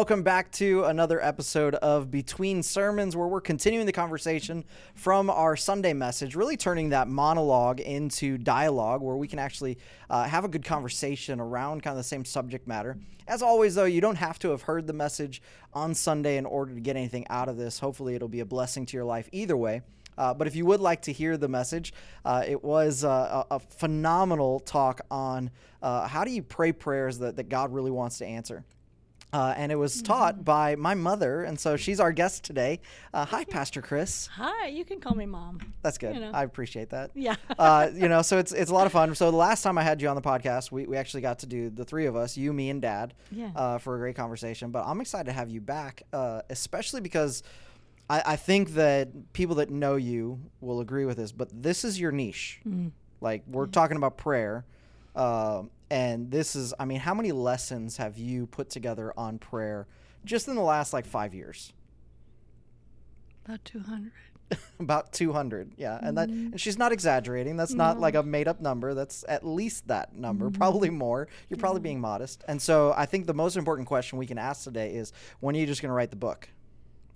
welcome back to another episode of Between Sermons, where we're continuing the conversation from our Sunday message, really turning that monologue into dialogue where we can actually uh, have a good conversation around kind of the same subject matter. As always, though, you don't have to have heard the message on Sunday in order to get anything out of this. Hopefully, it'll be a blessing to your life either way. Uh, but if you would like to hear the message, uh, it was uh, a, a, phenomenal talk on uh, how do you pray prayers that, that God really wants to answer. Uh, and it was mm-hmm. taught by my mother, and so she's our guest today. Uh, hi, Pastor Chris. Hi, you can call me mom. That's good. You know. I appreciate that. Yeah. uh, you know, so it's it's a lot of fun. So the last time I had you on the podcast, we, we actually got to do the three of us, you, me, and Dad, yeah. Uh, for a great conversation. But I'm excited to have you back, uh, especially because I, I, think that people that know you will agree with this. But this is your niche. Mm. Like we're mm. talking about prayer. And this is, I mean, how many lessons have you put together on prayer just in the last like five years? About 200. About 200, yeah. Mm-hmm. And that mm-hmm. and she's not exaggerating. That's no. not like a made up number. That's at least that number, mm-hmm. probably more. You're yeah. probably being modest. And so I think the most important question we can ask today is when are you just going to write the book?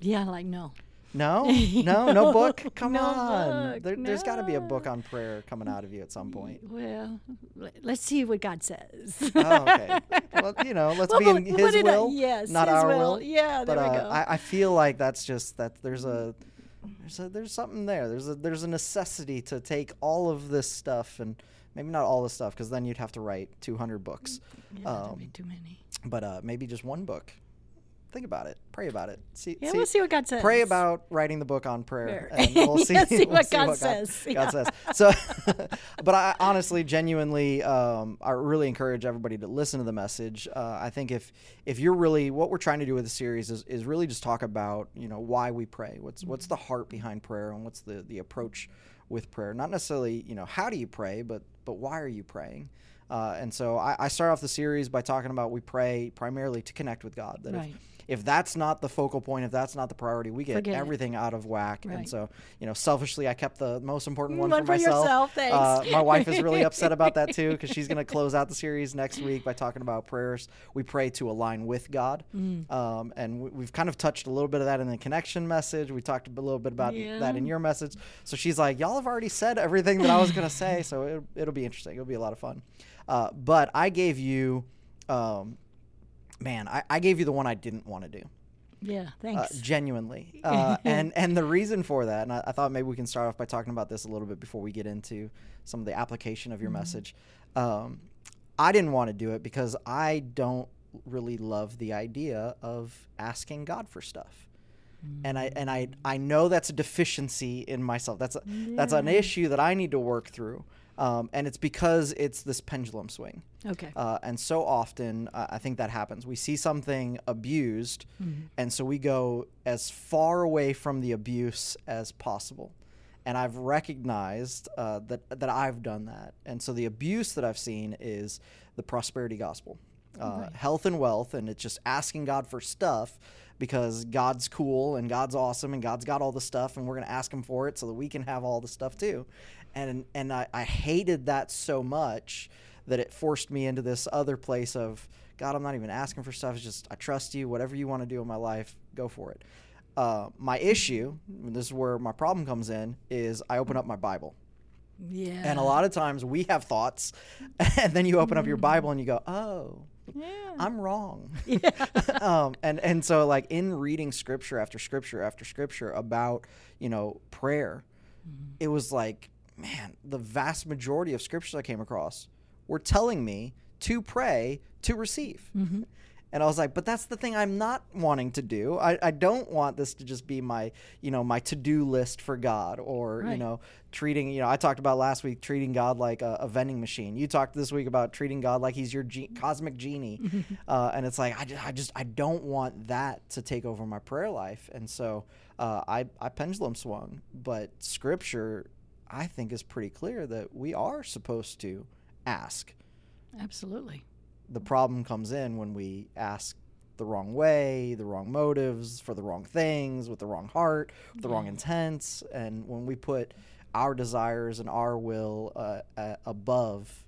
Yeah, like no. No, no, no book. Come no on, book, there, has got to be a book on prayer coming out of you at some point. Well, let's see what God says. oh, okay. Well, you know, let's well, be in His will, yes, not his our will. will. Yeah, there but, we uh, go. I, I feel like that's just that. There's a there's a, there's something there. There's a there's a necessity to take all of this stuff and maybe not all the stuff because then you'd have to write 200 books. Yeah, um, that'd be too many. But uh, maybe just one book think about it. Pray about it. See, yeah, see, we'll see what God says. Pray about writing the book on prayer, and we'll see, yeah, see, we'll what, see God what says. God, God says. So, but I honestly, genuinely, um, I really encourage everybody to listen to the message. Uh, I think if if you're really what we're trying to do with the series is, is really just talk about you know why we pray. What's mm-hmm. what's the heart behind prayer, and what's the the approach with prayer. Not necessarily you know how do you pray, but but why are you praying? Uh, and so I, I, start off the series by talking about we pray primarily to connect with God. That right. if, if that's not the focal point, if that's not the priority, we get Forget everything it. out of whack. Right. And so, you know, selfishly, I kept the most important one, one for, for myself. Yourself, thanks. Uh, my wife is really upset about that too because she's going to close out the series next week by talking about prayers. We pray to align with God, mm. um, and we, have kind of touched a little bit of that in the connection message. We talked a little bit about yeah. that in your message. So she's like, "Y'all have already said everything that I was going to say, so it, it'll be interesting. It'll be a lot of fun." Uh, but I gave you, um, man, I, I gave you the one I didn't want to do. Yeah, uh, thanks. Uh, genuinely, uh, and and the reason for that, and I, I, thought maybe we can start off by talking about this a little bit before we get into some of the application of your mm-hmm. message. Um, I didn't want to do it because I don't really love the idea of asking God for stuff. And I and I I know that's a deficiency in myself. That's a, yeah. that's an issue that I need to work through. Um, and it's because it's this pendulum swing. Okay. Uh, and so often, uh, I think that happens. We see something abused, mm-hmm. and so we go as far away from the abuse as possible. And I've recognized uh, that that I've done that. And so the abuse that I've seen is the prosperity gospel, uh, right. health and wealth, and it's just asking God for stuff because God's cool and God's awesome and God's got all the stuff, and we're going to ask Him for it so that we can have all the stuff too and and I, I hated that so much that it forced me into this other place of God, I'm not even asking for stuff. It's just I trust you. Whatever you want to do in my life, go for it. Uh, my issue, this is where my problem comes in, is I open up my Bible. Yeah. And a lot of times we have thoughts, and then you open up your Bible and you go, oh, yeah. I'm wrong. Yeah. um, and and so like in reading scripture after scripture after scripture about you know prayer, mm-hmm. it was like man, the vast majority of scriptures I came across were telling me to pray to receive. Mm-hmm. And I was like, but that's the thing I'm not wanting to do. I, I don't want this to just be my, you know, my to-do list for God or, right. you know, treating, you know, I talked about last week treating God like a, a vending machine. You talked this week about treating God like he's your ge- cosmic genie. uh, and it's like, I just, I just, I don't want that to take over my prayer life. And so uh, I, I pendulum swung, but scripture I think is pretty clear that we are supposed to ask. Absolutely. The problem comes in when we ask the wrong way, the wrong motives, for the wrong things, with the wrong heart, with the wrong intents, and when we put our desires and our will uh, uh, above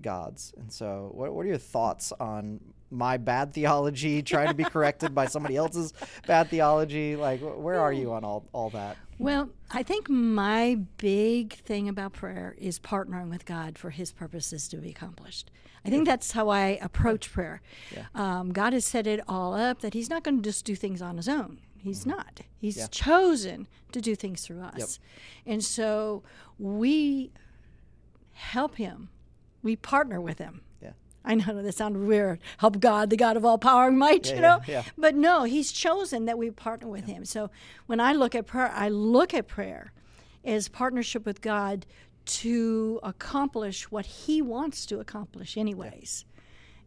God's. And so, what, what are your thoughts on my bad theology trying to be corrected by somebody else's bad theology? Like, where are you on all, all that? Well, I think my big thing about prayer is partnering with God for His purposes to be accomplished. I think that's how I approach prayer. Yeah. Um, God has set it all up that He's not going to just do things on His own. He's not. He's Mm-hmm. Yeah. chosen to do things through us. And so we help Him, we partner with Him. Yeah. I know that sounded weird. Help God, the God of all power and might, Yeah, you yeah, know? yeah. But no, He's chosen that we partner with Him. So when I look at prayer, I look at prayer as partnership with God to accomplish what He wants to accomplish, anyways.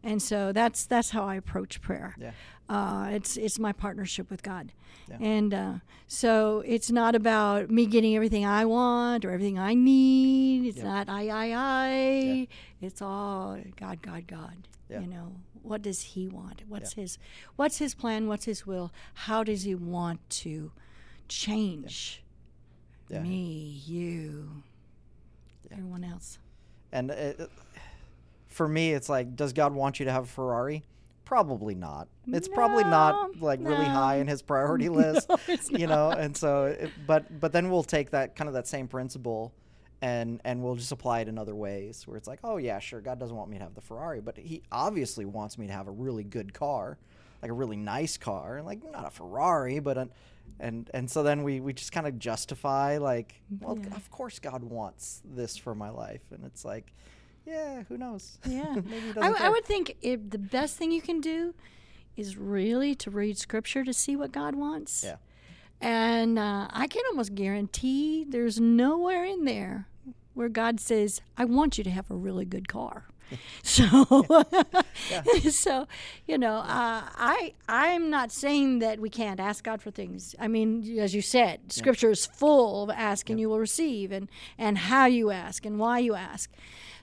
And so that's that's how I approach prayer. Yeah. Uh, it's it's my partnership with God, Yeah. and uh, so it's not about me getting everything I want or everything I need. It's Yeah. not I I I. It's all God God God. Yeah. You know what does He want? What's His What's His plan? What's His will? How does He want to change me, you, everyone else? And it, it- for me, it's like, does God want you to have a Ferrari? Probably not. It's probably not No, like really high in his priority list, it's you know. And so, it, but but then we'll take that kind of that same principle, and and we'll just apply it in other ways where it's like, oh yeah, sure, God doesn't want me to have the Ferrari, but He obviously wants me to have a really good car, like a really nice car, and like not a Ferrari, but an, and and so then we we just kind of justify like, well, Yeah. of course God wants this for my life, and it's like, yeah, who knows? Yeah. Maybe I, I would think if the best thing you can do is really to read scripture to see what God wants. Yeah. And uh, I can almost guarantee there's nowhere in there where God says, I want you to have a really good car. So, so you know, uh, I I'm not saying that we can't ask God for things. I mean, as you said, Scripture is full of ask and you will receive, and and how you ask and why you ask.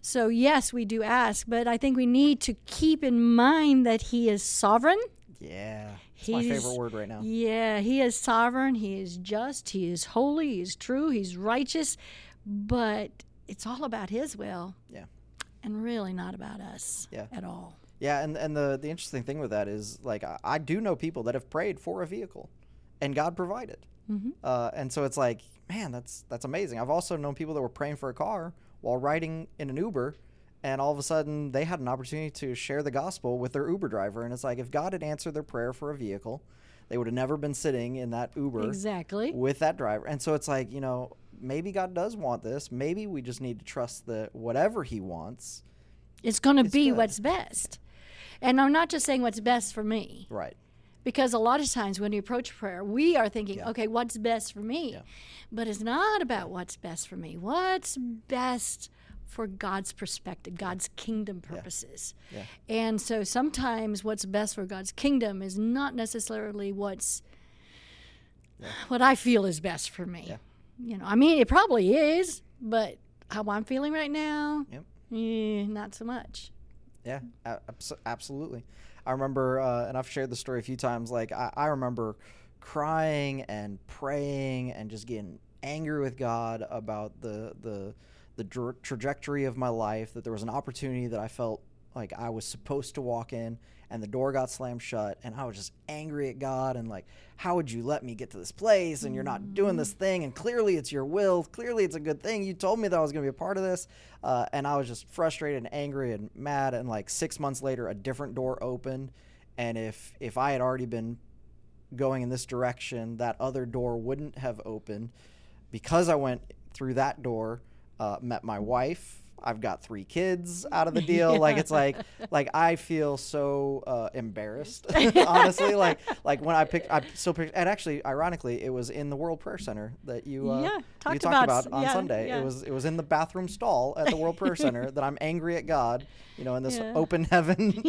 So yes, we do ask, but I think we need to keep in mind that He is sovereign. Yeah. It's my favorite word right now. Yeah, he is sovereign, he is just, he is holy, he is true, he's righteous, but it's all about his will. Yeah. And really not about us Yeah. at all. Yeah, and and the the interesting thing with that is like I, I do know people that have prayed for a vehicle, and God provided. Mhm. Uh, and so it's like, man, that's that's amazing. I've also known people that were praying for a car while riding in an Uber, and all of a sudden they had an opportunity to share the gospel with their Uber driver. And it's like if God had answered their prayer for a vehicle, they would have never been sitting in that Uber Exactly. with that driver. And so it's like, you know, maybe God does want this. Maybe we just need to trust that whatever He wants, It's going to be good. what's best. And I'm not just saying what's best for me, right? because a lot of times when we approach prayer, we are thinking, Yeah. okay, what's best for me? Yeah. But it's not about what's best for me. What's best for God's perspective, God's kingdom purposes. Yeah. And so sometimes what's best for God's kingdom is not necessarily what's what I feel is best for me. You know, I mean, it probably is, but how I'm feeling right now, Yep. eh, not so much. Yeah, absolutely. I remember, uh, and I've shared the story a few times. Like I, I remember crying and praying and just getting angry with God about the the the dr- trajectory of my life. That there was an opportunity that I felt like I was supposed to walk in, and the door got slammed shut, and I was just angry at God and like, how would you let me get to this place and you're not doing this thing? And clearly it's your will. Clearly it's a good thing. You told me that I was going to be a part of this, uh, and I was just frustrated and angry and mad. And like six months later, a different door opened, and if if I had already been going in this direction, that other door wouldn't have opened because I went through that door. Uh, met my wife. I've got three kids out of the deal. Like it's like like I feel so uh, embarrassed, honestly. Like like when I picked, I still picked, and actually, ironically, it was in the World Prayer Center that you uh, Yeah, you talked talked about about, on yeah, Sunday. yeah. It was it was in the bathroom stall at the World Prayer Center that I'm angry at God, you know, in this Yeah. open heaven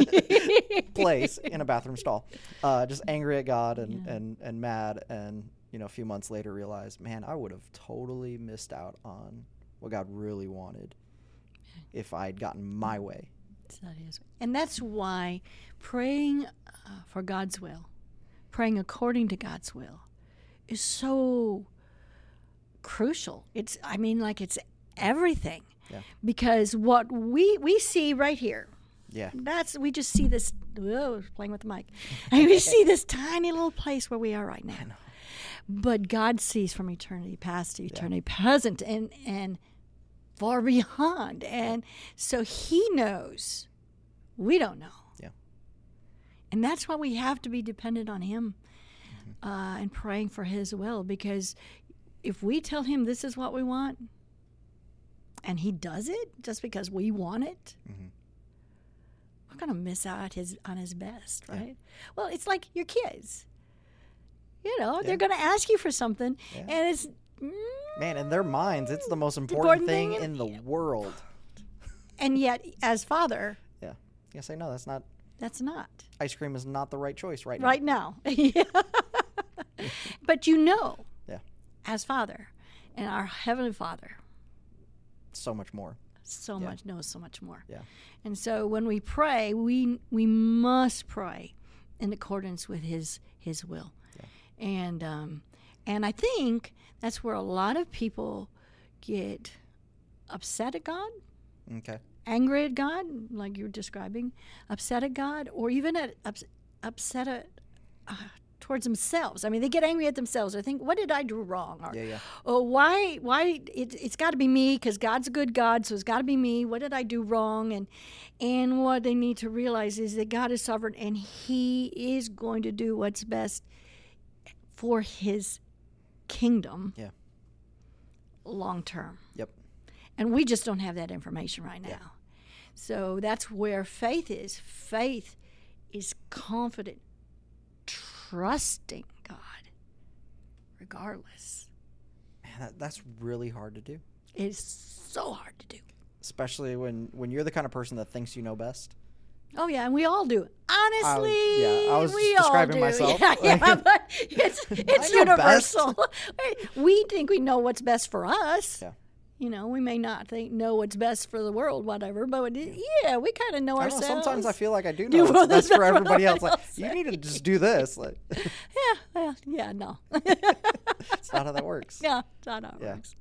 place in a bathroom stall, uh, just angry at God and, Yeah. and and mad, and you know, a few months later realized, man, I would have totally missed out on what God really wanted if I had gotten my way. So that is. And that's why praying uh, for God's will, praying according to God's will, is so crucial. It's, I mean, like it's everything. Yeah. Because what we we see right here, Yeah. that's we just see this. Whoa, playing with the mic. And we see this tiny little place where we are right now. But God sees from eternity past to eternity present and and far beyond, and so He knows. We don't know. Yeah. And that's why we have to be dependent on Him uh, and praying for His will. Because if we tell Him this is what we want, and He does it just because we want it, Mhm. we're going to miss out his on His best, right? Well, it's like your kids. You know, Yeah. they're going to ask you for something, Yeah. and it's. Mm, Man, in their minds, it's the most important, important thing thing in the world. and yet, as father, Yeah. You say, no, that's not, that's not. ice cream is not the right choice right, now. right now. Yeah. but you know, Yeah. as Father and our Heavenly Father. So much more. so Yeah. much knows so much more. Yeah. And so when we pray, we we must pray in accordance with His His will. And um, and I think that's where a lot of people get upset at God Okay. angry at God, like you were describing, upset at God, or even at ups, upset at uh, towards themselves. I mean, they get angry at themselves. They think, "What did I do wrong?" Or, Yeah, yeah. "Oh, why? Why? It, it's got to be me because God's a good God, so it's got to be me. What did I do wrong?" And and what they need to realize is that God is sovereign, and He is going to do what's best for His kingdom. Yeah. Long term Yep. and we just don't have that information right now. So that's where faith is. Faith is confident, trusting God, regardless. Man, that, that's really hard to do. It's so hard to do. Especially when, when you're the kind of person that thinks you know best. Oh yeah, and we all do. Honestly, yeah, I was we just all describing do. myself. Yeah, yeah, but it's it's universal. we think we know what's best for us. Yeah. You know, we may not think know what's best for the world, whatever, but it- yeah, we kind of know I ourselves. know, sometimes I feel like I do Do know what's what's best for everybody else. Like, you need to just do this. Like, Yeah, yeah, yeah, no. it's not how that works. yeah, that's not how it Yeah. works.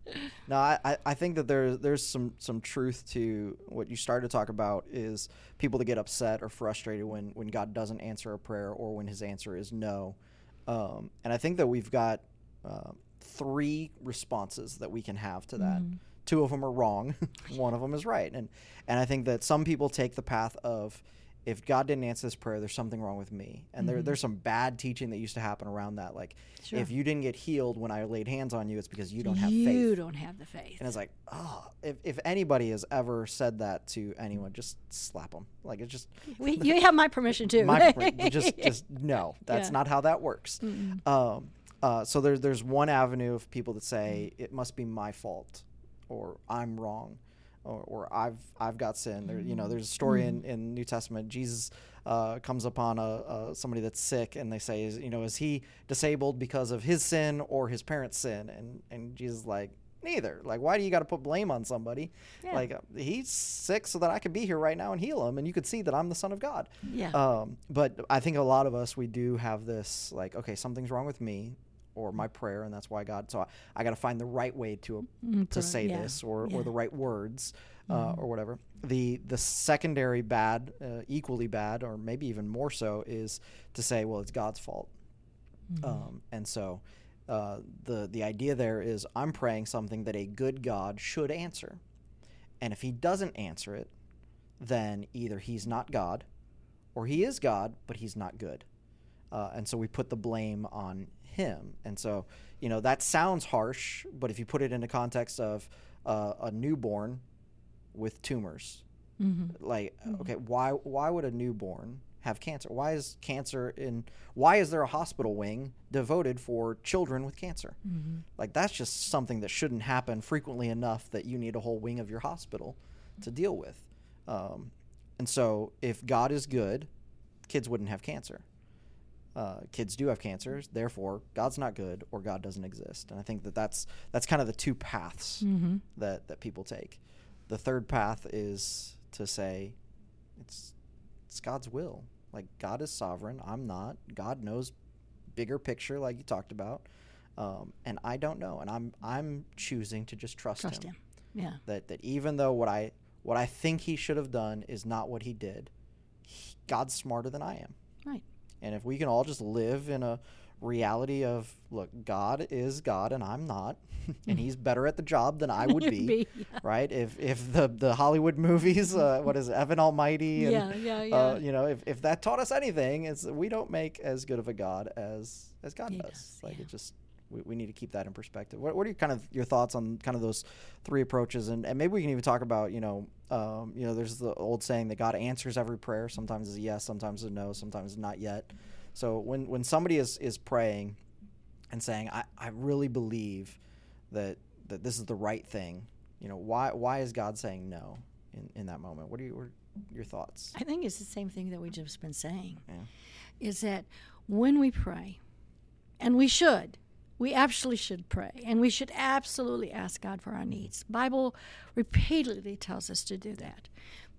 No, I, I- think that there's there's some some truth to what you started to talk about is people that get upset or frustrated when when God doesn't answer a prayer or when His answer is no, um, and I think that we've got uh, three responses that we can have to that. Mm-hmm. Two of them are wrong, one of them is right, and and I think that some people take the path of if God didn't answer this prayer, there's something wrong with me, and there, mm-hmm. there's some bad teaching that used to happen around that, like Sure. if you didn't get healed when I laid hands on you, it's because you don't have you faith. You don't have the faith. And it's like, oh, if, if anybody has ever said that to anyone, just slap them. Like it's just We, you have my permission too. my just just no, that's Yeah. not how that works. Um, uh, so there's there's one avenue of people that say it must be my fault, or I'm wrong, or, or I've I've got sin. There, you know, there's a story in in New Testament. Jesus uh, comes upon a, a somebody that's sick, and they say, is, you know, is he disabled because of his sin or his parents' sin? And and Jesus is like. Neither. Like, why do you got to put blame on somebody? Yeah. Like, uh, he's sick so that I could be here right now and heal him, and you could see that I'm the Son of God. yeah. Um, but I think a lot of us we do have this like, okay, something's wrong with me or my prayer, and that's why God. So I, I got to find the right way to Mm, to say yeah, this or, yeah. or the right words uh, or whatever. The the secondary bad, uh, equally bad, or maybe even more so, is to say, well, it's God's fault. Mm-hmm. Um, and so uh, the the idea there is I'm praying something that a good God should answer, and if He doesn't answer it, then either He's not God, or He is God but He's not good, uh, and so we put the blame on Him. And so you know that sounds harsh, but if you put it into context of uh, a newborn with tumors, Mm-hmm. like okay why why would a newborn have cancer why is cancer in why is there a hospital wing devoted for children with cancer Mm-hmm. like that's just something that shouldn't happen frequently enough that you need a whole wing of your hospital to deal with um, and so if god is good kids wouldn't have cancer uh, kids do have cancers therefore god's not good or god doesn't exist and i think that that's that's kind of the two paths Mm-hmm. that that people take. The third path is to say it's it's God's will. Like God is sovereign, I'm not. God knows bigger picture like you talked about. Um, and I don't know and I'm I'm choosing to just trust, Trust him. him. Yeah. That that even though what I what I think he should have done is not what he did, he, God's smarter than I am. And if we can all just live in a reality of look, God is God and I'm not, and He's better at the job than I would be, be, yeah. right? If if the the Hollywood movies, uh, what is it, Evan Almighty, and Yeah, yeah, yeah. Uh, you know, if, if that taught us anything, it's we don't make as good of a God as as God He does. does, Like yeah. it just we, we need to keep that in perspective. What, what are your kind of your thoughts on kind of those three approaches, and, and maybe we can even talk about you know um, you know there's the old saying that God answers every prayer. Sometimes it's a yes, sometimes it's a no, sometimes it's not yet. So when when somebody is is praying and saying I, I really believe that that this is the right thing, you know why why is God saying no in, in that moment? What are your your thoughts? I think it's the same thing that we've just been saying. Yeah. Is that when we pray, and we should, we absolutely should pray, and we should absolutely ask God for our needs. Bible repeatedly tells us to do that,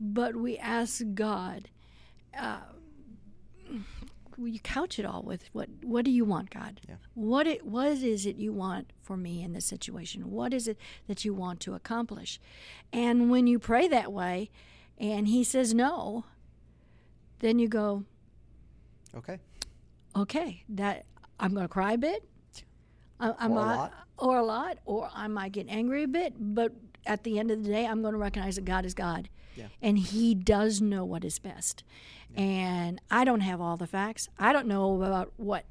but we ask God. Uh, you couch it all with what what do you want god Yeah. what it what is it you want for me in this situation what is it that you want to accomplish and when you pray that way and he says no then you go Okay. okay that i'm going to cry a bit I, I Or a lot. or a lot or i might get angry a bit but at the end of the day i'm going to recognize that god is god. Yeah. and he does know what is best. And i don't have all the facts. I don't know about what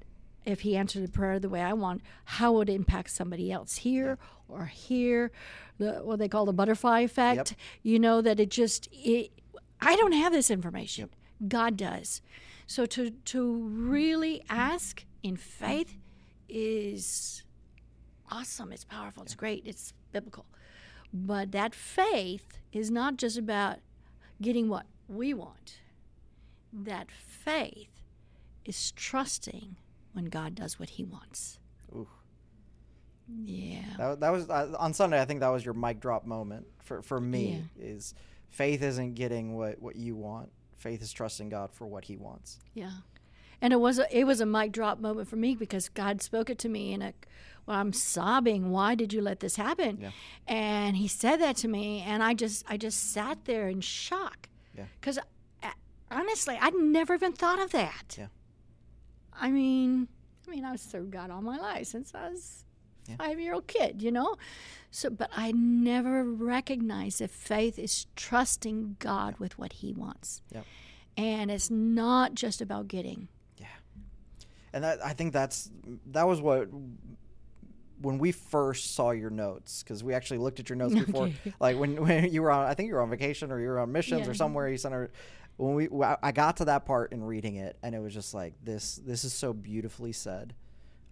if he answered the prayer the way i want how it impacts somebody else here or here the what they call the butterfly effect. You know that it just it i don't have this information. God does. So to to really ask in faith is awesome it's powerful it's great it's biblical but that faith is not just about getting what we want. That faith is trusting when God does what He wants. Ooh. Yeah. That, that was uh, on Sunday. I think that was your mic drop moment for for me. Is faith isn't getting what what you want. Faith is trusting God for what He wants. Yeah. And it was a, it was a mic drop moment for me because God spoke it to me in a well I'm sobbing why did you let this happen Yeah. and he said that to me and I just I just sat there in shock Yeah. cuz uh, honestly I'd never even thought of that Yeah. I mean I mean I've served God all my life since I was Yeah. five year old kid you know so but I never recognized that faith is trusting God with what he wants Yep. and it's not just about getting Yeah. And that I think that's that was what when we first saw your notes because we actually looked at your notes before Okay. like when, when you were on I think you were on vacation or you were on missions or somewhere you sent her when we I I got to that part in reading it and it was just like this this is so beautifully said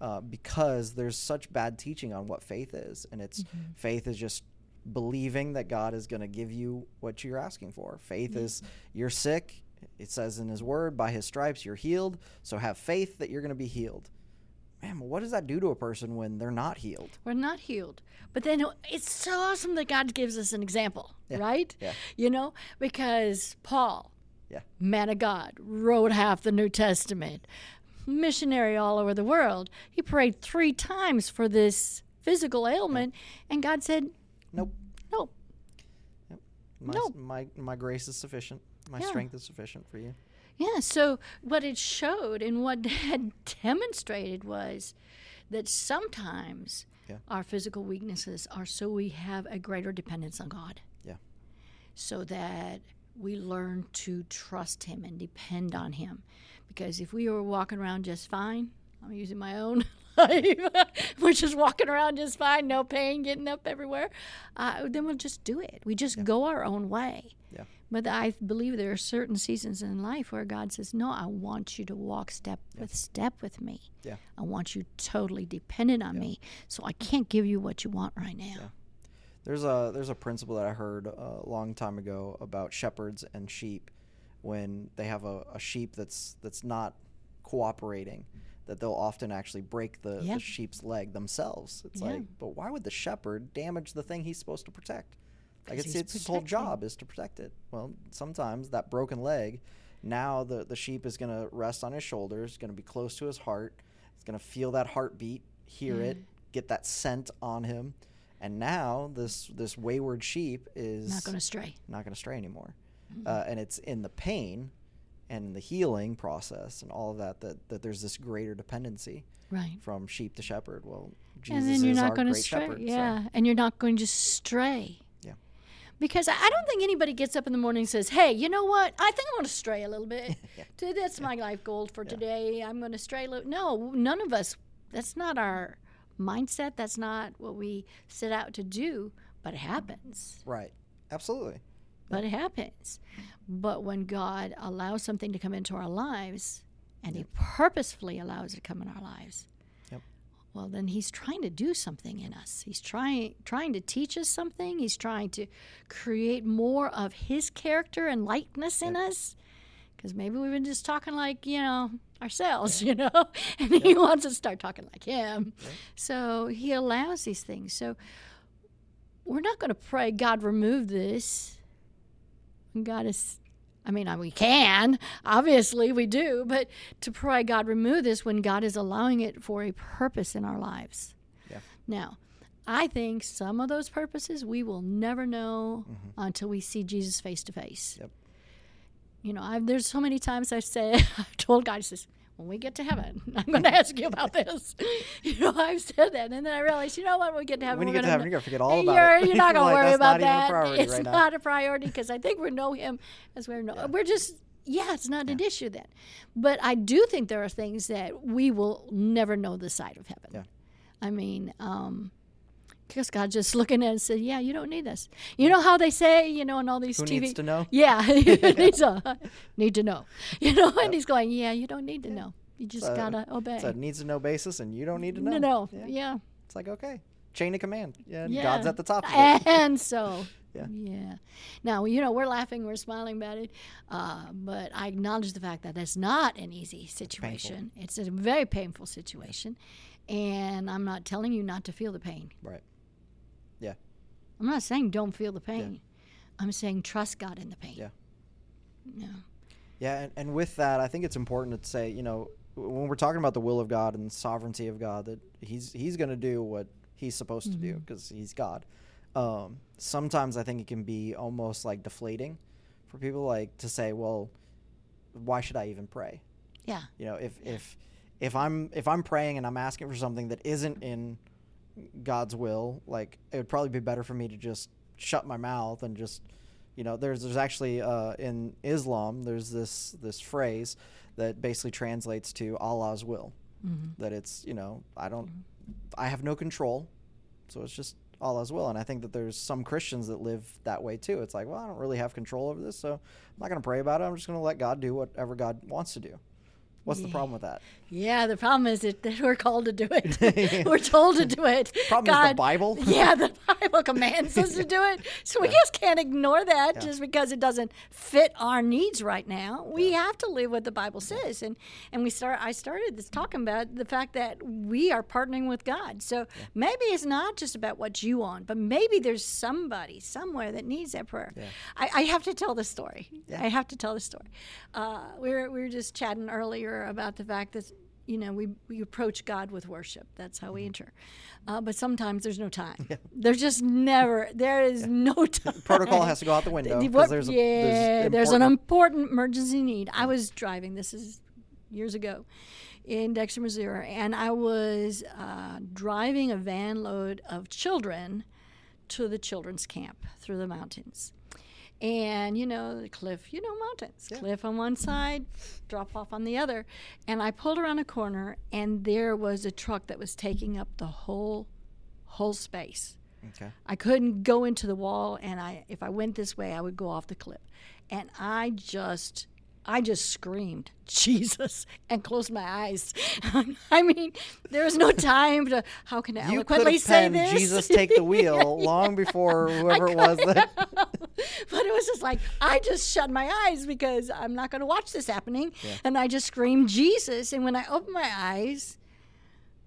uh, because there's such bad teaching on what faith is and it's faith is just believing that God is going to give you what you're asking for. Faith is you're sick it says in his word by his stripes you're healed so have faith that you're going to be healed. Man what does that do to a person when they're not healed? We're not healed. But then it's so awesome that god gives us an example right? Yeah. you know because paul Yeah. man of god wrote half the new testament. Missionary all over the world. He prayed three times for this physical ailment and god said nope. No my, No. my my grace is sufficient my Yeah. strength is sufficient for you Yeah, so what it showed and what had demonstrated was that sometimes Yeah. our physical weaknesses are so we have a greater dependence on God. Yeah. So that we learn to trust Him and depend on Him. Because if we were walking around just fine, I'm using my own life, we're just walking around just fine, no pain, getting up everywhere, uh, then we'll just do it. We just go our own way. Yeah. But I believe there are certain seasons in life where God says, No, I want you to walk step with step with me. Yeah. I want you totally dependent on me. So I can't give you what you want right now. There's a there's a principle that I heard a long time ago about shepherds and sheep when they have a, a sheep that's that's not cooperating that they'll often actually break the, Yeah. the sheep's leg themselves. It's Yeah. like, but why would the shepherd damage the thing he's supposed to protect? Like it's its whole job is to protect it. Well, sometimes that broken leg, now the the sheep is gonna rest on his shoulders, gonna be close to his heart. It's gonna feel that heartbeat, hear it, get that scent on him, And now this this wayward sheep is Not going to stray. not going to stray anymore. Uh, and it's in the pain and the healing process and all of that that, that there's this greater dependency Right. from sheep to shepherd. Well, Jesus and then you're is not our going to great stray. shepherd. so- yeah, and you're not going to stray. Yeah. Because I don't think anybody gets up in the morning and says, "Hey, you know what? I think I'm going to stray a little bit. T- That's my life goal for today. I'm going to stray a little." No, none of us. That's not our mindset. That's not what we set out to do. But it happens. Right. Absolutely. But it happens. But when God allows something to come into our lives, and He purposefully allows it to come in our lives. Well, then He's trying to do something in us. He's trying trying to teach us something. He's trying to create more of His character and likeness in us. Because maybe we've been just talking like you know ourselves, you know, and He wants us to start talking like Him. So He allows these things. So we're not going to pray, God, remove this. And God is, I mean, we can, obviously we do, but to pray, God, remove this when God is allowing it for a purpose in our lives. Yeah. Now, I think some of those purposes we will never know mm-hmm. until we see Jesus face to face. Yep. You know, I've, there's so many times I say, I've told God, I says, when we get to heaven, I'm going to ask you about this. You know, I've said that, and then I realized, you know what? When we get to heaven, When you we're get to heaven, you're gonna forget all about you're, it. You're not going Like, to worry about not even a that. it's right not a priority because I think we know Him as we're know. We're just yeah, it's not an issue then. But I do think there are things that we will never know the side of heaven. Yeah. I mean, um, because God just looking at it and said, "Yeah, you don't need this." You know how they say, you know, in all these Who TV. needs to know? Yeah, you need to need to know. You know, and He's going, "Yeah, you don't need to know. You just So, gotta obey." It's a needs to know basis, and you don't need to know. no, no, Yeah. yeah. It's like okay, chain of command. Yeah, Yeah. God's at the top. Of it. And so, Yeah. yeah. Now, you know, we're laughing, we're smiling about it, uh, but I acknowledge the fact that that's not an easy situation. It's a very painful situation. And I'm not telling you not to feel the pain. Right. Yeah. I'm not saying don't feel the pain. I'm saying trust God in the pain. Yeah. Yeah. Yeah, and, and with that, I think it's important to say, you know, when we're talking about the will of God and the sovereignty of God, that He's He's going to do what He's supposed to do because He's God. Um, sometimes I think it can be almost like deflating for people, like to say, well, why should I even pray? Yeah. You know, if if if I'm if I'm praying and I'm asking for something that isn't in God's will, like it would probably be better for me to just shut my mouth and just you know there's there's actually uh, in Islam there's this this phrase that basically translates to Allah's will. That it's you know I don't I have no control so it's just Allah's will. And I think that there's some Christians that live that way too. It's like well I don't really have control over this so I'm not going to pray about it. I'm just going to let God do whatever God wants to do what's the problem with that Yeah, the problem is that that we're called to do it. we're told to do it. Problem is the Bible. Yeah, the Bible commands us to do it. So we just can't ignore that just because it doesn't fit our needs right now. We have to live what the Bible says. And and we start I started this talking about the fact that we are partnering with God. So maybe it's not just about what you want, but maybe there's somebody somewhere that needs that prayer. I, I have to tell the story. I have to tell the story. Uh, we were we were just chatting earlier about the fact that you know we, we approach god with worship. That's how we enter. Uh, but sometimes there's no time. There's just never there is no time. Protocol has to go out the window The- because what- there's a yeah, there's, an important- important emergency need. I was driving. This is years ago in Dexter, Missouri, and I was uh, driving a van load of children to the children's camp through the mountains. And you know, the cliff, you know, mountains, cliff on one side, drop off on the other. And I pulled around a corner, and there was a truck that was taking up the whole, whole space. okay I couldn't go into the wall, and I if I went this way, I would go off the cliff. And I just, I just screamed Jesus and closed my eyes. I mean, there was no time to. How can I you could eloquently have say this? Jesus take the wheel long before whoever it was that but it was just like I just shut my eyes because I'm not going to watch this happening, and I just screamed Jesus. And when I opened my eyes,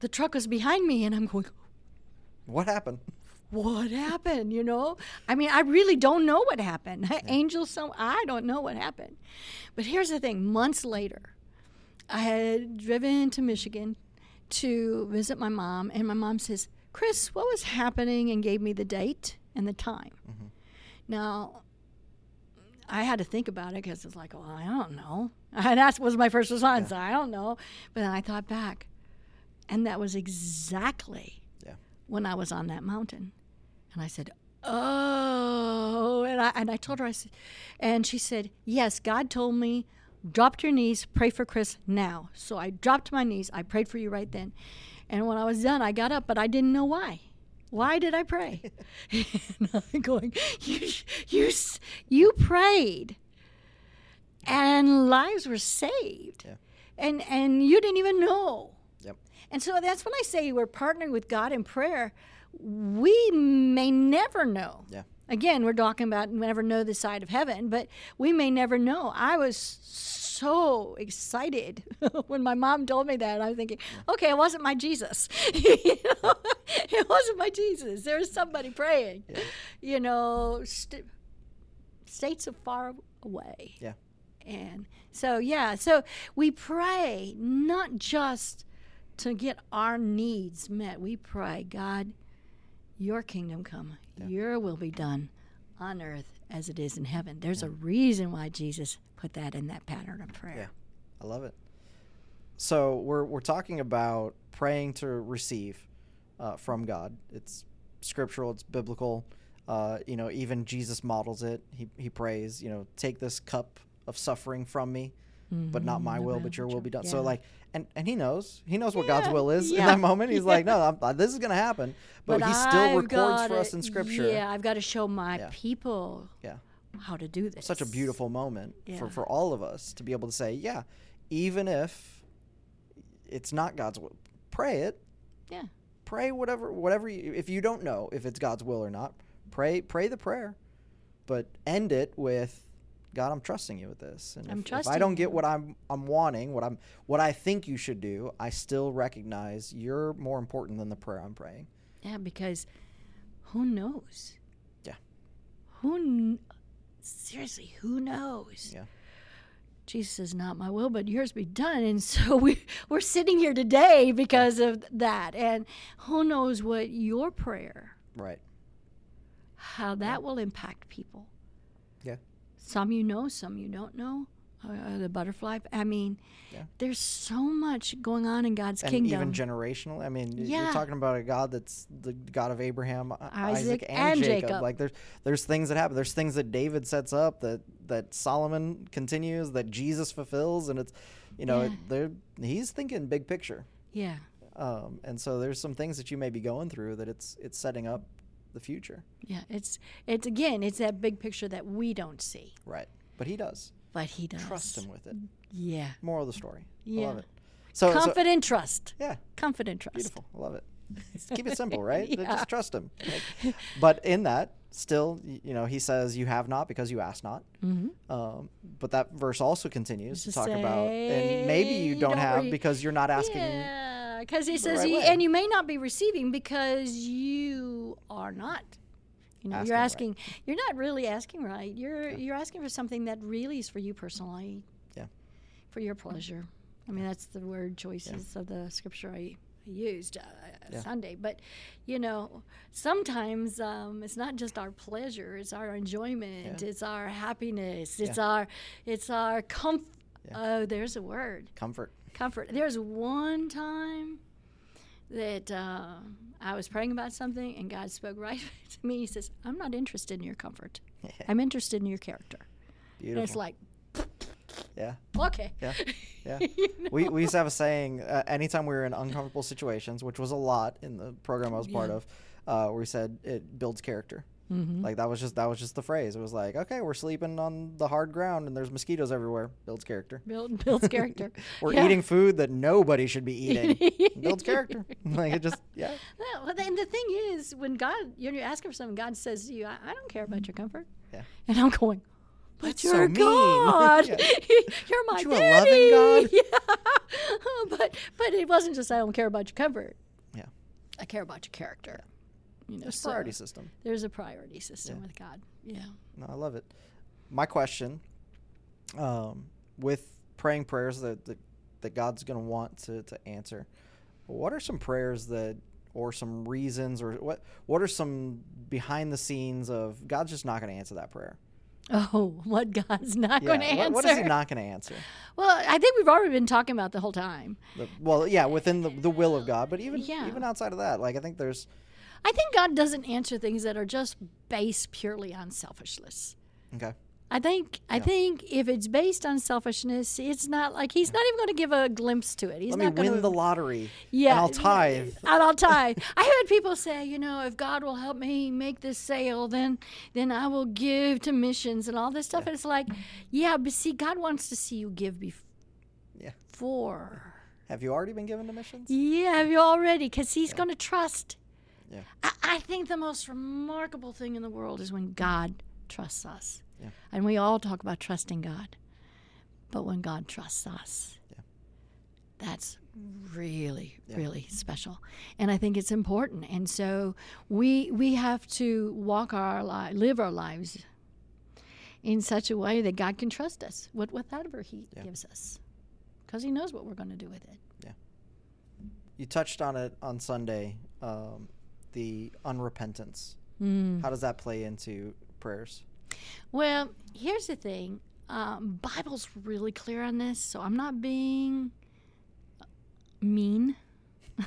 the truck was behind me, and I'm going. what happened what happened you know i mean i really don't know what happened angels so i don't know what happened but here's the thing months later i had driven to michigan to visit my mom and my mom says Chris, what was happening? And gave me the date and the time. Mm-hmm. Now, I had to think about it because it's like, well, I don't know. And that was my first response. I don't know. But then I thought back, and that was exactly Yeah. when I was on that mountain. And I said, Oh, and I, and I told her, I said, and she said, Yes, God told me, drop to your knees, pray for Chris now. So I dropped my knees. I prayed for you right then. And when I was done, I got up, but I didn't know why. Why did I pray? and I'm going, you, you, you prayed, and lives were saved, Yeah. and and you didn't even know. Yep. And so that's when I say we're partnering with God in prayer. We may never know. Yeah. Again, we're talking about never know the side of heaven, but we may never know. I was so excited when my mom told me that. I was thinking, okay, it wasn't my Jesus. you know, it wasn't my Jesus. There was somebody praying. You know, st- states are far away. Yeah. And so, yeah, so we pray not just to get our needs met. We pray, God, your kingdom come, your will be done on earth as it is in heaven. There's a reason why Jesus put that in that pattern of prayer. Yeah. I love it. So we're we're talking about praying to receive uh, from God. It's scriptural. It's biblical. Uh, you know, even Jesus models it. He he prays. You know, take this cup of suffering from me, but not my will, but your will be done. So like, and and he knows. He knows what God's will is in that moment. He's yeah. like, no, I'm, this is gonna happen. But, he still I've records for us in scripture. Yeah, I've got to show my Yeah. people Yeah. How to do this. such a beautiful moment Yeah. for, for all of us to be able to say, yeah, even if it's not God's will, pray it. Yeah. Pray whatever whatever you, if you don't know if it's God's will or not, pray pray the prayer, but end it with God, I'm trusting you with this. And I'm if, if I don't get what I'm I'm wanting, what I'm what I think you should do, I still recognize you're more important than the prayer I'm praying. Yeah, because who knows? Yeah. Who seriously? Who knows? Yeah. Jesus is not my will, but yours be done. And so we we're sitting here today because of that. And who knows what your prayer, Right. how that will impact people. Yeah. Some you know, some you don't know. Uh, the butterfly. I mean, Yeah. there's so much going on in God's and kingdom. even generational. I mean, y- you're talking about a God that's the God of Abraham, Isaac, Isaac, and, and Jacob. Jacob. Like there's there's things that happen. There's things that David sets up that that Solomon continues, that Jesus fulfills, and it's you know Yeah. he's thinking big picture. yeah. Um, and so there's some things that you may be going through that it's it's setting up the future. Yeah, it's it's again, it's that big picture that we don't see, Right. But he does. But he does. Trust him with it. Yeah, Moral of the story. I Yeah. love it. So, so confident trust. yeah, Confident trust. Beautiful. I love it. Keep it simple, right? Yeah. Just trust him. Like, but in that, still, you know, he says, "You have not because you ask not." Mm-hmm. Um, but that verse also continues to To talk about, and maybe you don't, don't have re- because you're not asking. Yeah, because he says, right you, and you may not be receiving because you are not. You know, Asking you're right. asking. You're not really asking right. You're you're asking for something that really is for you personally. Yeah. For your pleasure. I mean, that's the word choices of the scripture I, used uh, Yeah. Sunday. But you know, sometimes um, it's not just our pleasure; it's our enjoyment, Yeah. it's our happiness, it's Yeah. our it's our comfort. Yeah. Oh, there's a word Comfort. comfort. There's one time that uh, I was praying about something and God spoke right to me. He says, I'm not interested in your comfort. I'm interested in your character. Beautiful. And it's like, yeah. okay. Yeah. Yeah. You know? we, we used to have a saying uh, anytime we were in uncomfortable situations, which was a lot in the program I was part of, uh, where we said it builds character. Mhm. Like that was just that was just the phrase. It was like, okay, we're sleeping on the hard ground and there's mosquitoes everywhere. Builds character. Build, builds character. We're Yeah. eating food that nobody should be eating. builds character. like it just yeah. Well, well, then the thing is, when God, you're asking for something, God says to you, I, I don't care about your comfort. Yeah. And I'm going, but That's you're mean." God. Yeah. you're my you a loving daddy. God? Yeah. but but it wasn't just I don't care about your comfort. Yeah. I care about your character. You know, There's so priority system. There's a priority system Yeah. with God. Yeah. No, I love it. My question, um, with praying prayers that, that that God's gonna want to, to answer, what are some prayers that or some reasons or what what are some behind the scenes of God's just not going to answer that prayer? Oh, what God's not going to answer? what, what is he not going to answer? Well, I think we've already been talking about the whole time. The- well, yeah, within the, the will of God, but even Yeah. even outside of that, like I think there's I think God doesn't answer things that are just based purely on selfishness. okay. I think I think if it's based on selfishness, it's not like he's not even going to give a glimpse to it. He's Let not going to win to the lottery. yeah, and I'll tithe. And I'll tithe. I heard people say, you know, if God will help me make this sale, then then I will give to missions and all this stuff. And it's like, yeah, but see, God wants to see you give before. Yeah. Have you already been given to missions? Yeah, have you already? Because He's going to trust. Yeah. I, I think the most remarkable thing in the world is when God trusts us. Yeah. And we all talk about trusting God. But when God trusts us, Yeah. that's really, Yeah. really special. And I think it's important. And so we we have to walk our li- live our lives in such a way that God can trust us with whatever He gives us. Because He knows what we're going to do with it. Yeah. You touched on it on Sunday, um, the unrepentance. Mm. How does that play into prayers? Well, here's the thing. Um, Bible's really clear on this, so I'm not being mean.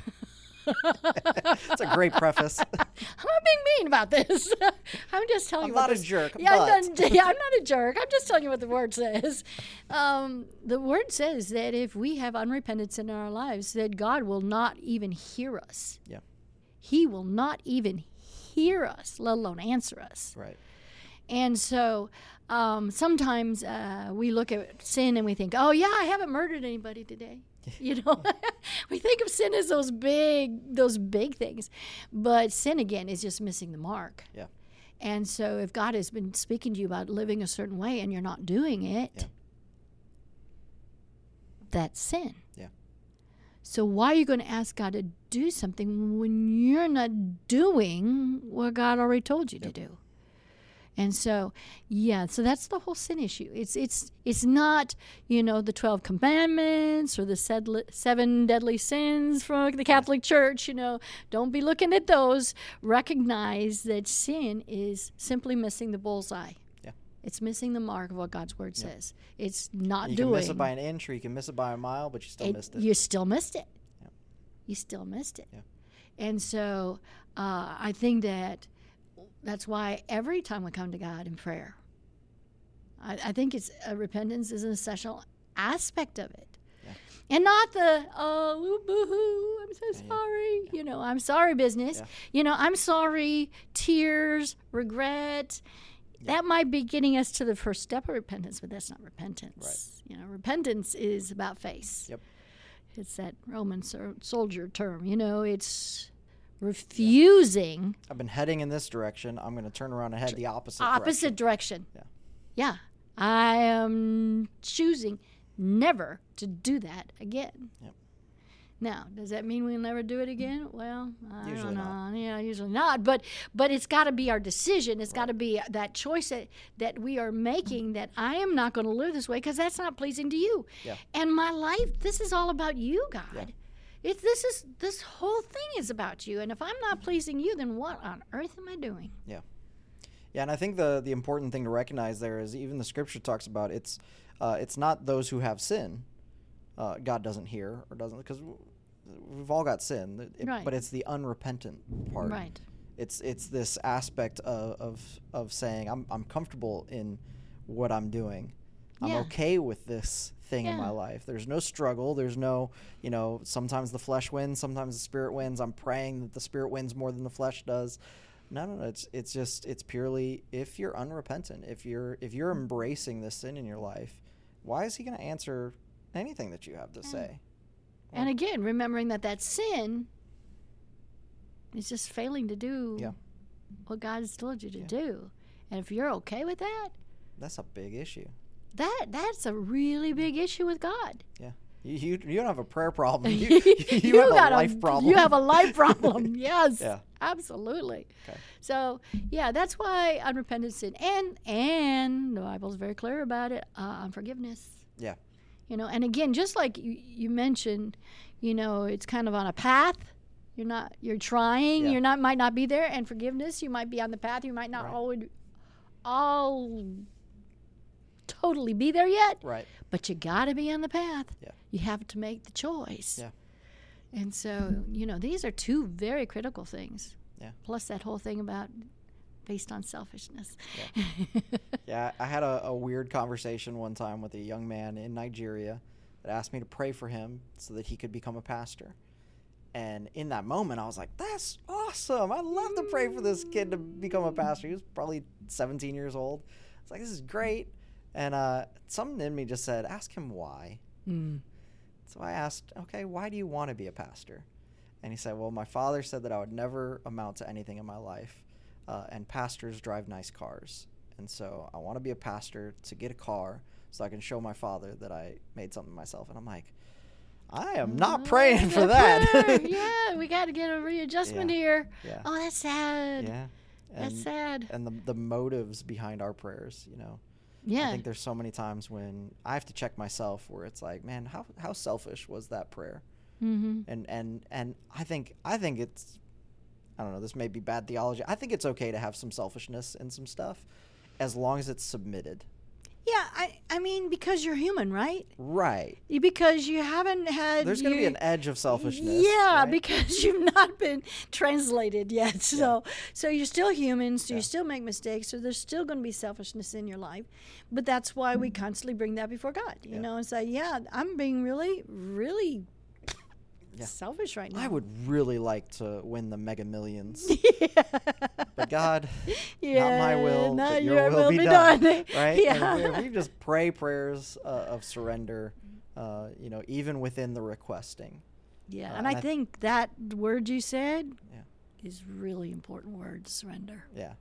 It's a great preface. I'm not being mean about this. I'm just telling I'm you what not a jerk, Yeah, I'm not, yeah, I'm not a jerk. I'm just telling you what the word says. Um, the word says that if we have unrepentance in our lives, that God will not even hear us. Yeah. He will not even hear us, let alone answer us. right. And so um, sometimes uh, we look at sin and we think, oh, yeah, I haven't murdered anybody today. You know, we think of sin as those big, those big things, but sin again is just missing the mark. Yeah. And so, if God has been speaking to you about living a certain way and you're not doing it, Yeah. that's sin. So why are you going to ask God to do something when you're not doing what God already told you Yep. to do? And so, yeah, so that's the whole sin issue. It's it's it's not you know the twelve commandments or the seven deadly sins from the Catholic Church. You know, don't be looking at those. Recognize that sin is simply missing the bullseye. Yeah. It's missing the mark of what God's word says. It's not You doing. can miss it by an inch or you can miss it by a mile, but you still it- missed it. You still missed it. Yeah. You still missed it. Yeah. And so uh, I think that that's why every time we come to God in prayer, I, I think it's uh, repentance is an essential aspect of it. Yeah. And not the oh boo hoo, I'm so Yeah, yeah. sorry. You know, I'm sorry business. Yeah. You know, I'm sorry, tears, regret. That might be getting us to the first step of repentance, but that's not repentance. Right. You know, repentance is about face. Yep. It's that Roman so- soldier term. You know, it's refusing I've been heading in this direction. I'm going to turn around and head the opposite opposite direction. direction. Yeah. Yeah. I am choosing never to do that again. Yep. Now, does that mean we'll never do it again? Well, I Usually don't know. not. Yeah, usually not. But but it's got to be our decision. It's got to be that choice that, that we are making that I am not going to live this way because that's not pleasing to you. Yeah. And my life, this is all about you, God. Yeah. It's this is this whole thing is about you. And if I'm not pleasing you, then what on earth am I doing? Yeah. Yeah, and I think the the important thing to recognize there is even the scripture talks about it's uh, it's not those who have sin. Uh, God doesn't hear or doesn't because we've all got sin, It- Right. but it's the unrepentant part. Right. It's it's this aspect of of, of saying I'm I'm comfortable in what I'm doing. I'm Yeah. okay with this thing in my life. There's no struggle. There's no, you know, sometimes the flesh wins, sometimes the spirit wins. I'm praying that the spirit wins more than the flesh does. No, no, no. It's it's just it's purely if you're unrepentant, if you're if you're embracing this sin in your life, why is he going to answer anything that you have to say? And again, remembering that that sin is just failing to do Yeah. what God has told you to Yeah. do. And if you're okay with that, That's a big issue. that that's a really big issue with God. Yeah. You, you, you don't have a prayer problem. You, you, have got a life problem. You have a life problem. yes. Yeah. Absolutely. Okay. So yeah, that's why unrepentant sin and and the Bible's very clear about it. Uh, unforgiveness. Yeah. You know, and again, just like you, you mentioned, you know, it's kind of on a path. You're not. You're trying. Yeah. You're not. Might not be there. And forgiveness. You might be on the path. You might not Right. always all totally be there yet. Right. But you got to be on the path. Yeah. You have to make the choice. Yeah. And so, you know, these are two very critical things. Yeah. Plus that whole thing about based on selfishness. Yeah, I had a, a weird conversation one time with a young man in Nigeria that asked me to pray for him so that he could become a pastor. And in that moment, I was like, that's awesome. I'd love to pray for this kid to become a pastor. He was probably 17 years old. I was like, this is great. And uh, something in me just said, ask him why. Mm. So I asked, okay, why do you want to be a pastor? And he said, well, my father said that I would never amount to anything in my life, uh, and pastors drive nice cars. And so I want to be a pastor to get a car so I can show my father that I made something myself. And I'm like, I am not praying for that. yeah, we got to get a readjustment Yeah. here. yeah. Oh, that's sad. Yeah. That's sad. and the, the motives behind our prayers, you know. Yeah. I think there's so many times when I have to check myself where it's like, man, how, how selfish was that prayer? mm-hmm. and and and I think I think it's I don't know this may be bad theology. I think it's okay to have some selfishness in some stuff as long as it's submitted. Yeah, I, I mean, because you're human, right? Right. Because you haven't had. There's going to be an edge of selfishness. Yeah, right? because you've not been translated yet. So so you're still human, so Yeah. you still make mistakes, so there's still going to be selfishness in your life. But that's why we mm. constantly bring that before God, you Yeah. know, and say, yeah, I'm being really really Yeah. selfish right now. I would really like to win the Mega Millions, but God, yeah, not my will, not but your, your will, be, done. Right? Yeah. If, we, if we just pray prayers uh, of surrender, uh, you know, even within the requesting. Yeah, Uh, and I I- think that word you said Yeah. is really important word, surrender. Yeah.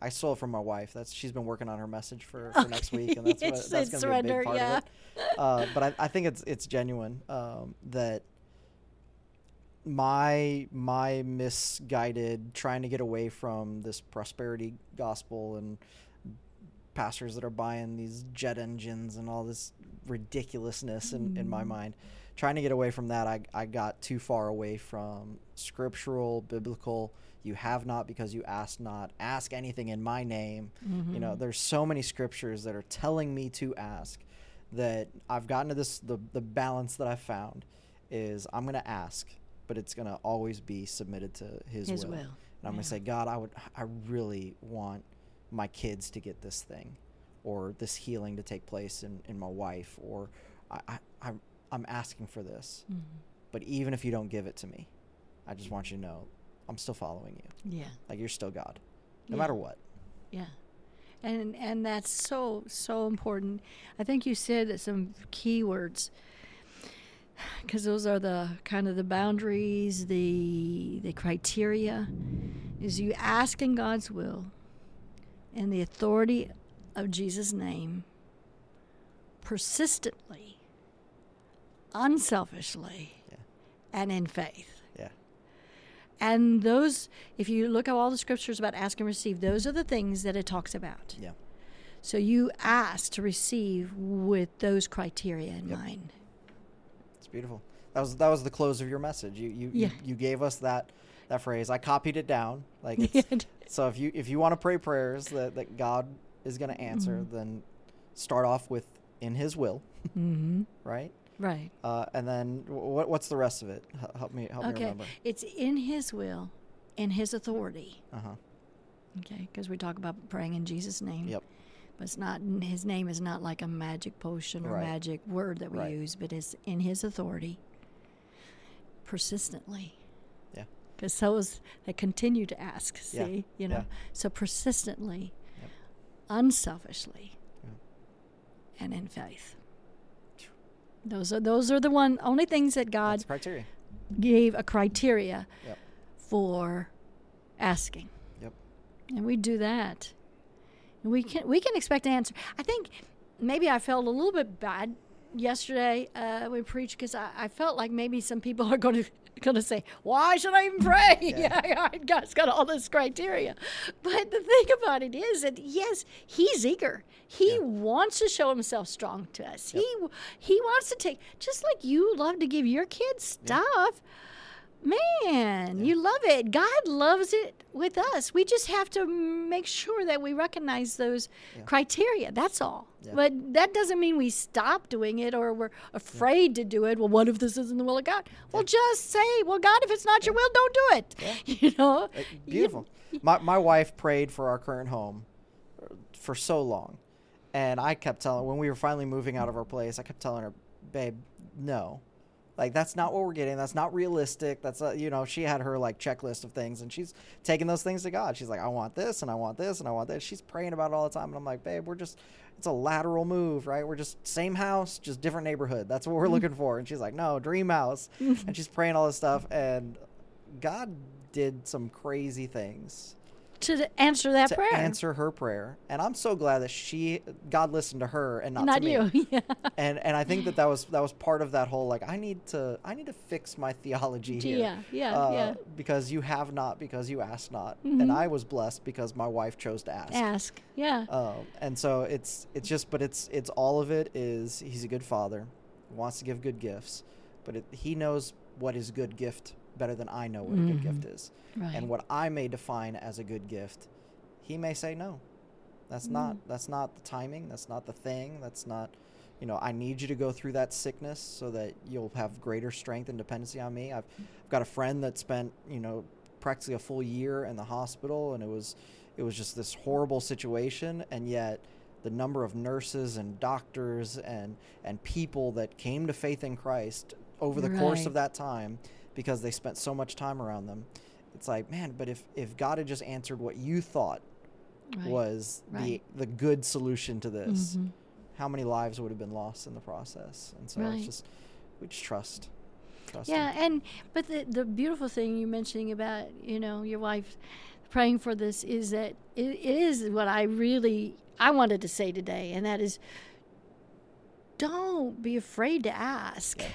I stole it from my wife. That's she's been working on her message for, for next week, and that's what, that's going to be a big part yeah. of it. Uh, but I, I think it's it's genuine um, that my my misguided trying to get away from this prosperity gospel and pastors that are buying these jet engines and all this ridiculousness in, in my mm-hmm. mind. Trying to get away from that I, I got too far away from scriptural biblical you have not because you ask not. Ask anything in my name. You know mm-hmm. there's so many scriptures that are telling me to ask that i've gotten to this the, the balance that i've found is i'm going to ask but it's going to always be submitted to his, His will. will, and i'm going to say god i would i really want my kids to get this thing or this healing to take place in, in my wife or I, I, I'm, I'm asking for this Mm-hmm. but even if you don't give it to me i just want you to know i'm still following you Yeah. like you're still god no Yeah. matter what Yeah. And and that's so so important. I think you said some key words because those are the kind of the boundaries, the the criteria is you ask in God's will and the authority of Jesus name persistently, unselfishly, Yeah. and in faith. yeah And those, if you look at all the scriptures about ask and receive, those are the things that it talks about. yeah So you ask to receive with those criteria in Yep. mind. Beautiful. That was that was the close of your message. You you Yeah. you, you gave us that that phrase. I copied it down. Like so if you if you want to pray prayers that, that God is going to answer, Mm-hmm. then start off with in His will, mm-hmm. right? Right. Uh, and then what what's the rest of it? Help me help me Okay. remember. It's in His will and His authority. Uh huh. Okay. Because we talk about praying in Jesus' name. Yep. It's not, His name is not like a magic potion or Right. magic word that we Right. use, but it's in His authority persistently. Yeah. Because those that continue to ask, Yeah. see, you know, Yeah. so persistently, Yep. unselfishly, Yeah. and in faith. Those are those are the one only things that God criteria. gave a criteria Yep. for asking. Yep. And we do that. We can we can expect an answer. I think maybe I felt a little bit bad yesterday uh, we preached because I, I felt like maybe some people are going to going to say, "Why should I even pray? Yeah. God's got all this criteria." But the thing about it is that yes, He's eager. He Yeah. wants to show Himself strong to us. He He wants to take just like you love to give your kids stuff. Man, you love it. God loves it with us. We just have to make sure that we recognize those Yeah. criteria. That's all. Yeah. But that doesn't mean we stop doing it or we're afraid to do it. Well, what if this isn't the will of God? Well, just say, well, God, if it's not your will, don't do it. You know? Uh, You- Beautiful. My, my wife prayed for our current home uh, for so long. And I kept telling, her when we were finally moving out of our place, I kept telling her, babe, no. Like, that's not what we're getting. That's not realistic. That's, uh, you know, she had her, like, checklist of things, and she's taking those things to God. She's like, I want this, and I want this, and I want this. She's praying about it all the time. And I'm like, babe, we're just, it's a lateral move, right? We're just same house, just different neighborhood. That's what we're looking for. And she's like, no, dream house. and she's praying all this stuff. And God did some crazy things to answer that to prayer. answer her prayer, and I'm so glad that she God listened to her and not, not to me. you. yeah. And and I think that that was that was part of that whole like I need to I need to fix my theology here. Yeah, yeah, uh, yeah. Because you have not, because you asked not, Mhm. and I was blessed because my wife chose to ask. Ask. Yeah. Um, and so it's it's just, but it's it's all of it is he's a good father, wants to give good gifts, but it, he knows what is good gift better than I know what a good Mhm. gift is, right. and what I may define as a good gift, he may say no. That's not Mm. that's not the timing. That's not the thing. That's not. You know, I need you to go through that sickness so that you'll have greater strength and dependency on me. I've, I've got a friend that spent, you know, practically a full year in the hospital, and it was, it was just this horrible situation, and yet the number of nurses and doctors and and people that came to faith in Christ over the course of that time because they spent so much time around them. It's like, man, but if if God had just answered what you thought right. was Right. the the good solution to this, Mhm. how many lives would have been lost in the process? And so Right. it's just we just trust. Trust Yeah, him. and but the the beautiful thing you're mentioning about you know your wife praying for this is that it, it is what I really I wanted to say today, and that is don't be afraid to ask. Yeah.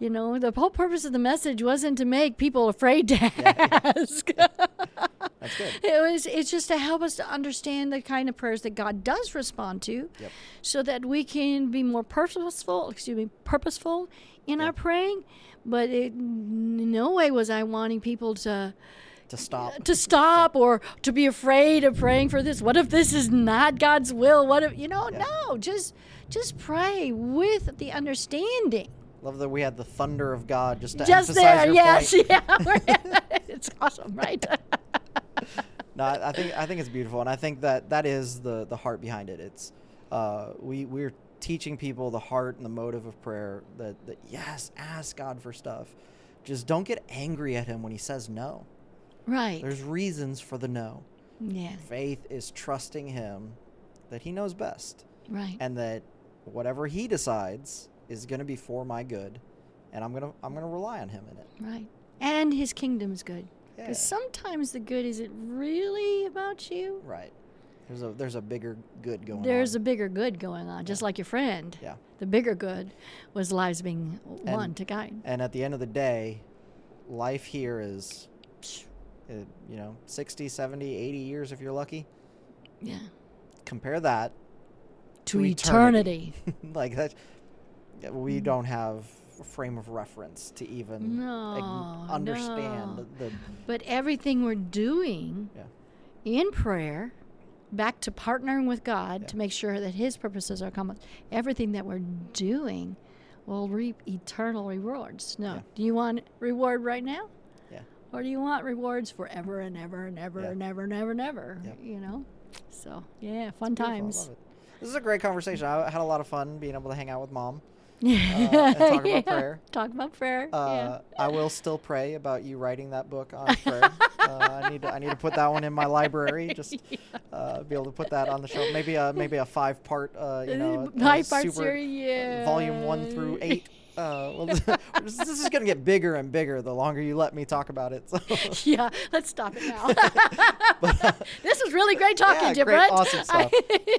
You know, the whole purpose of the message wasn't to make people afraid to ask. That's good. It was it's just to help us to understand the kind of prayers that God does respond to Yep. so that we can be more purposeful, excuse me, purposeful in Yeah. our praying. But it, in no way was I wanting people to To stop. to stop or to be afraid of praying for this. What if this is not God's will? What if you know? Yeah. No, just just pray with the understanding. Love that we had the thunder of God just to just emphasize there, your yes, point. yeah. it's awesome, right? No, I I think I think it's beautiful, and I think that that is the the heart behind it. It's uh, we we're teaching people the heart and the motive of prayer. That that yes, ask God for stuff. Just don't get angry at Him when He says no. right. There's reasons for the no. Yeah. Faith is trusting Him that He knows best, Right. and that whatever He decides is going to be for my good, and I'm gonna I'm gonna rely on Him in it. Right. And his kingdom is good. Yeah. Because sometimes the good isn't really about you. Right. There's a there's a bigger good going on. There's on. a bigger good going on, just like your friend. Yeah. The bigger good was lives being And- won to guide. And at the end of the day, life here is, uh, you know, 60, 70, 80 years if you're lucky. Yeah. Compare that To, to eternity. like that. Yeah, We hmm. don't have a frame of reference to even No, ag- understand no. the. But everything we're doing Yeah. in prayer, back to partnering with God Yeah. to make sure that His purposes are accomplished, everything that we're doing will reap eternal rewards. No. Yeah. Do you want reward right now? Yeah. Or do you want rewards forever and ever and ever Yeah. and ever and ever and ever? Yep. You know? So, yeah, fun times. This is a great conversation. I had a lot of fun being able to hang out with mom. Yeah. and talk about prayer. Talk about prayer. Uh, I will still pray about you writing that book on prayer. uh, I need to, I need to put that one in my library. Just uh, be able to put that on the show. Maybe a maybe a five part. Uh, you know, a part series, yeah. volume one through eight. Uh, well, this, is going to get bigger and bigger the longer you let me talk about it. So. yeah, let's stop it now. this was really great talking, Yeah, Jim great, Brent. awesome stuff.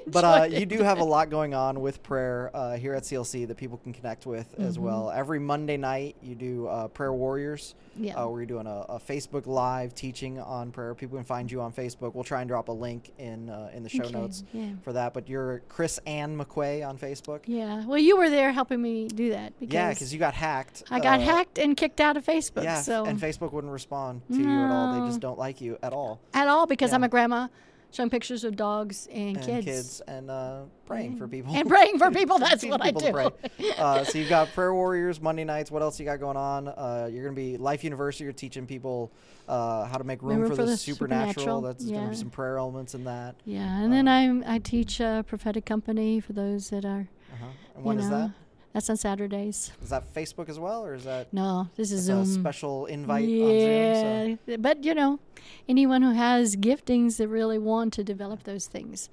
But uh, you do have a lot going on with prayer uh, here at CLC that people can connect with as Mm-hmm. well. Every Monday night, you do uh, Prayer Warriors. Yeah. Uh, where you're doing a, a Facebook Live teaching on prayer. People can find you on Facebook. We'll try and drop a link in uh, in the show Okay, notes yeah. for that. But you're Chris Ann McQuay on Facebook. Yeah. Well, you were there helping me do that because Yeah, because you got hacked. I got uh, hacked and kicked out of Facebook. Yeah, so and Facebook wouldn't respond to you at all. They just don't like you at all. at all because Yeah. I'm a grandma showing pictures of dogs and, And kids. kids and uh, praying for people. And praying for people. That's what I people to do. pray. Uh, so you've got prayer warriors Monday nights. What else you got going on? Uh, you're gonna be Life University. You're teaching people uh, how to make room, Room for, for the, the supernatural. supernatural, That's yeah. be some prayer elements in that. Yeah, and then I I teach a prophetic company for those that are. Uh-huh. And you when is know, that? That's on Saturdays. Is that Facebook as well, or is that No, this is a Zoom. special invite on Zoom? yeah, but you know, anyone who has giftings that really want to develop those things,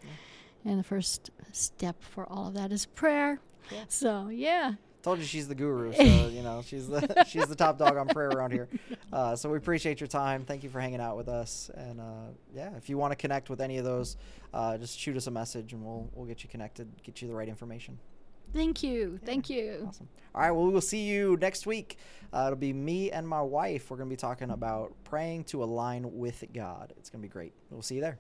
and the first step for all of that is prayer. Yeah. So yeah, Told you she's the guru, so you know she's the she's the top dog on prayer around here. Uh, so we appreciate your time. Thank you for hanging out with us. And uh, yeah, if you want to connect with any of those, uh, just shoot us a message and we'll we'll get you connected, get you the right information. Thank you, thank you. Awesome. All right. Well, we will see you next week. Uh, it'll be me and my wife. We're going to be talking about praying to align with God. It's going to be great. We'll see you there.